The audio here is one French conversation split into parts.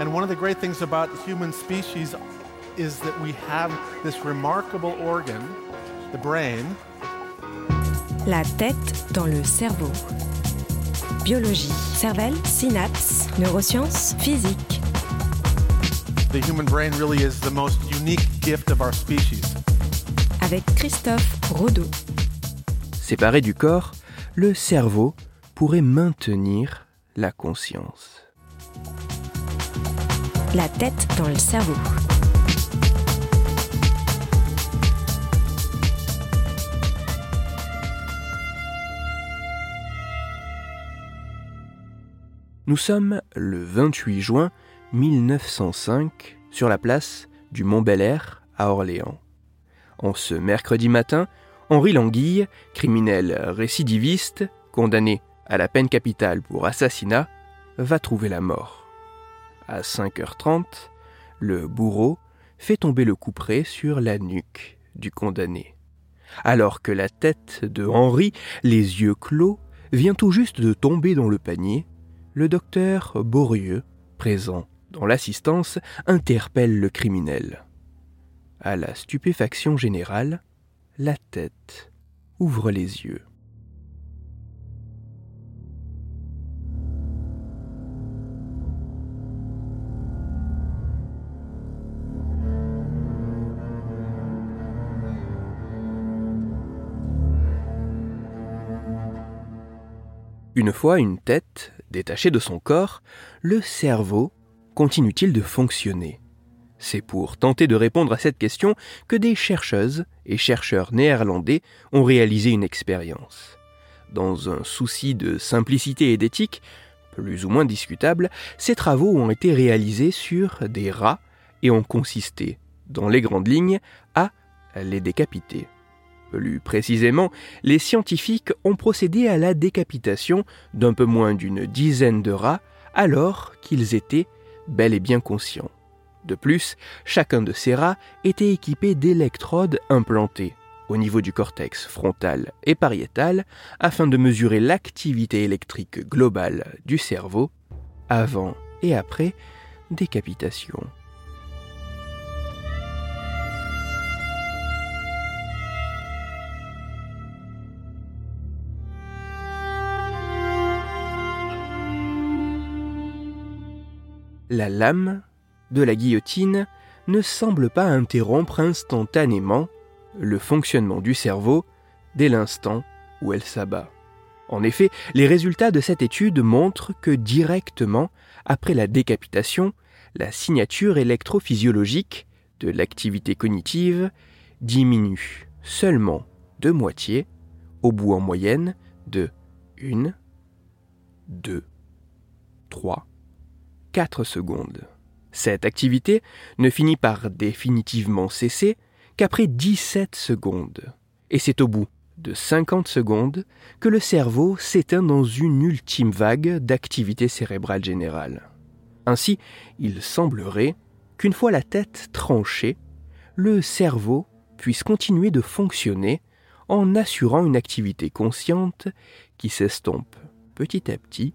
And one of the great things about the human species is that we have this remarkable organ, the brain. La tête dans le cerveau. Biologie, cervelle, synapses, neurosciences, physique. The human brain really is the most unique gift of our species. Avec Christophe Rodeau. Séparé du corps, le cerveau pourrait maintenir la conscience. La tête dans le cerveau. Nous sommes le 28 juin 1905 sur la place du Mont Bel Air à Orléans. En ce mercredi matin, Henri Languille, criminel récidiviste, condamné à la peine capitale pour assassinat, va trouver la mort. À 5h30, le bourreau fait tomber le couperet sur la nuque du condamné. Alors que la tête de Henri, les yeux clos, vient tout juste de tomber dans le panier, le docteur Borieux, présent dans l'assistance, interpelle le criminel. À la stupéfaction générale, la tête ouvre les yeux. Une fois une tête détachée de son corps, le cerveau continue-t-il de fonctionner? C'est pour tenter de répondre à cette question que des chercheuses et chercheurs néerlandais ont réalisé une expérience. Dans un souci de simplicité et d'éthique, plus ou moins discutable, ces travaux ont été réalisés sur des rats et ont consisté, dans les grandes lignes, à les décapiter. Plus précisément, les scientifiques ont procédé à la décapitation d'un peu moins d'une dizaine de rats alors qu'ils étaient bel et bien conscients. De plus, chacun de ces rats était équipé d'électrodes implantées au niveau du cortex frontal et pariétal afin de mesurer l'activité électrique globale du cerveau avant et après décapitation. La lame de la guillotine ne semble pas interrompre instantanément le fonctionnement du cerveau dès l'instant où elle s'abat. En effet, les résultats de cette étude montrent que directement après la décapitation, la signature électrophysiologique de l'activité cognitive diminue seulement de moitié, au bout en moyenne de 1, 2, 3, 4 secondes. Cette activité ne finit par définitivement cesser qu'après 17 secondes. Et c'est au bout de 50 secondes que le cerveau s'éteint dans une ultime vague d'activité cérébrale générale. Ainsi, il semblerait qu'une fois la tête tranchée, le cerveau puisse continuer de fonctionner en assurant une activité consciente qui s'estompe petit à petit,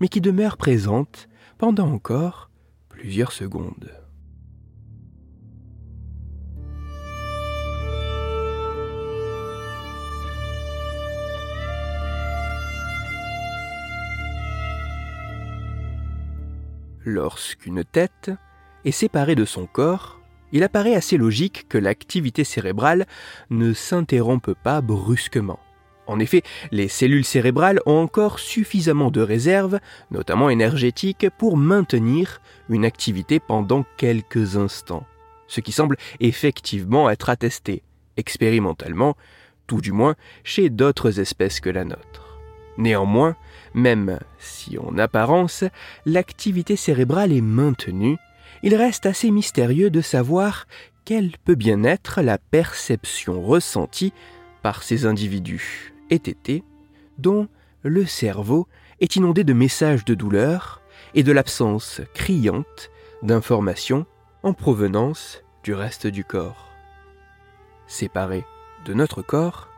mais qui demeure présente pendant encore plusieurs secondes. Lorsqu'une tête est séparée de son corps, il apparaît assez logique que l'activité cérébrale ne s'interrompe pas brusquement. En effet, les cellules cérébrales ont encore suffisamment de réserves, notamment énergétiques, pour maintenir une activité pendant quelques instants. Ce qui semble effectivement être attesté, expérimentalement, tout du moins chez d'autres espèces que la nôtre. Néanmoins, même si en apparence l'activité cérébrale est maintenue, il reste assez mystérieux de savoir quelle peut bien être la perception ressentie par ces individus été, dont le cerveau est inondé de messages de douleur et de l'absence criante d'informations en provenance du reste du corps. Séparé de notre corps,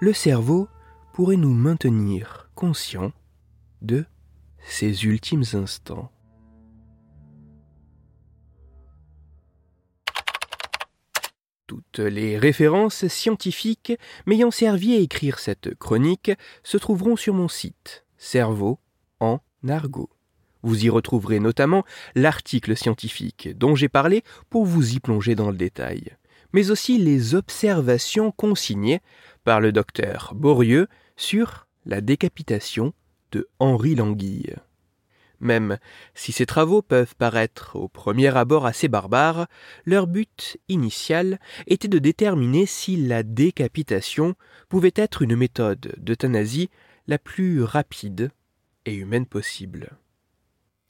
le cerveau pourrait nous maintenir conscients de ces ultimes instants. Toutes les références scientifiques m'ayant servi à écrire cette chronique se trouveront sur mon site Cerveau en argot. Vous y retrouverez notamment l'article scientifique dont j'ai parlé pour vous y plonger dans le détail, mais aussi les observations consignées par le docteur Borieux sur la décapitation de Henri Languille. Même si ces travaux peuvent paraître au premier abord assez barbares, leur but initial était de déterminer si la décapitation pouvait être une méthode d'euthanasie la plus rapide et humaine possible.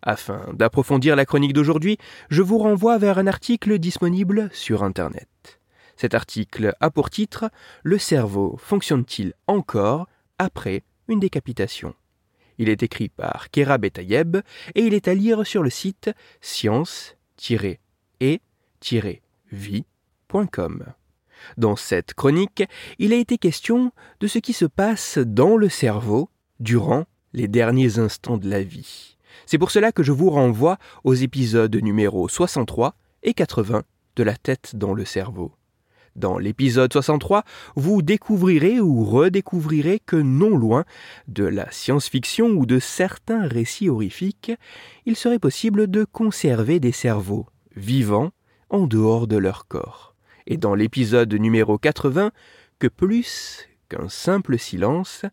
Afin d'approfondir la chronique d'aujourd'hui, je vous renvoie vers un article disponible sur Internet. Cet article a pour titre Le cerveau fonctionne-t-il encore après une décapitation? Il est écrit par Kera Betayeb et il est à lire sur le site science-et-vie.com. Dans cette chronique, il a été question de ce qui se passe dans le cerveau durant les derniers instants de la vie. C'est pour cela que je vous renvoie aux épisodes numéro 63 et 80 de La tête dans le cerveau. Dans l'épisode 63, vous découvrirez ou redécouvrirez que non loin de la science-fiction ou de certains récits horrifiques, il serait possible de conserver des cerveaux vivants en dehors de leur corps. Et dans l'épisode numéro 80, que plus qu'un simple silence,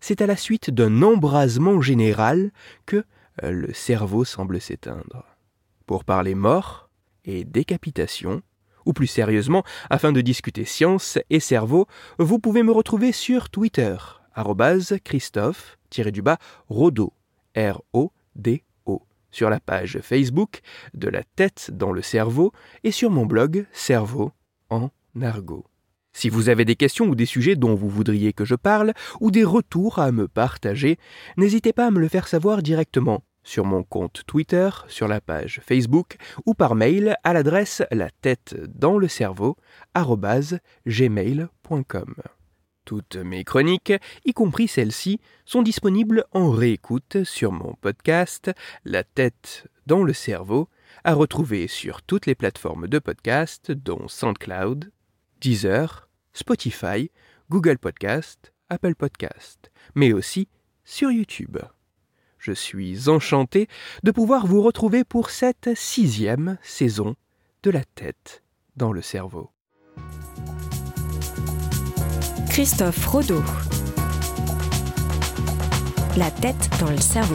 c'est à la suite d'un embrasement général que le cerveau semble s'éteindre. Pour parler mort et décapitation, ou plus sérieusement, afin de discuter science et cerveau, vous pouvez me retrouver sur Twitter, Christophe-du-bas Rodo, R-O-D-O, sur la page Facebook de la tête dans le cerveau et sur mon blog Cerveau en argot. Si vous avez des questions ou des sujets dont vous voudriez que je parle, ou des retours à me partager, n'hésitez pas à me le faire savoir directement sur mon compte Twitter, sur la page Facebook ou par mail à l'adresse la tête dans le cerveau gmail.com. Toutes mes chroniques, y compris celles-ci, sont disponibles en réécoute sur mon podcast La tête dans le cerveau, à retrouver sur toutes les plateformes de podcast dont SoundCloud, Deezer, Spotify, Google Podcast, Apple Podcast, mais aussi sur YouTube. Je suis enchanté de pouvoir vous retrouver pour cette sixième saison de la tête dans le cerveau. Christophe Rodeau. La tête dans le cerveau.